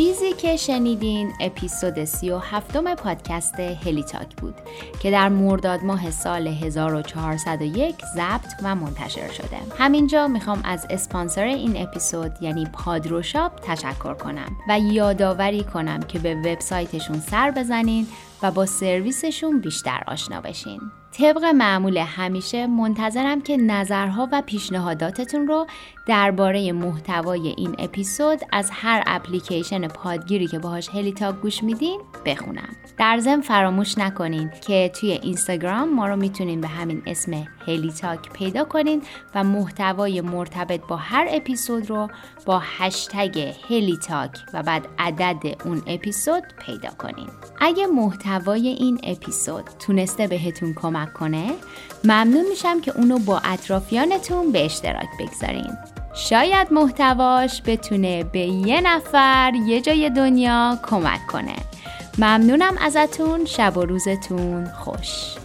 چیزی که شنیدین اپیزود سی و هفتم پادکست هلیتاک بود که در مرداد ماه سال 1401 ضبط و منتشر شده همینجا می‌خوام از اسپانسر این اپیزود یعنی پادروشاپ تشکر کنم و یادآوری کنم که به وبسایتشون سر بزنین و با سرویسشون بیشتر آشنا بشین. طبق معمول همیشه منتظرم که نظرها و پیشنهاداتتون رو درباره محتوای این اپیزود از هر اپلیکیشن پادگیری که باهاش هلیتاک گوش میدین بخونم. در ضمن فراموش نکنین که توی اینستاگرام ما رو می‌تونین به همین اسم هلیتاک پیدا کنین و محتوای مرتبط با هر اپیزود رو با هشتگ هلیتاک و بعد عدد اون اپیزود پیدا کنین. اگه محتوای این اپیزود تونسته بهتون کمک کنه ممنون میشم که اونو با اطرافیانتون به اشتراک بگذارین. شاید محتواش بتونه به یه نفر یه جای دنیا کمک کنه. ممنونم ازتون شب و روزتون خوش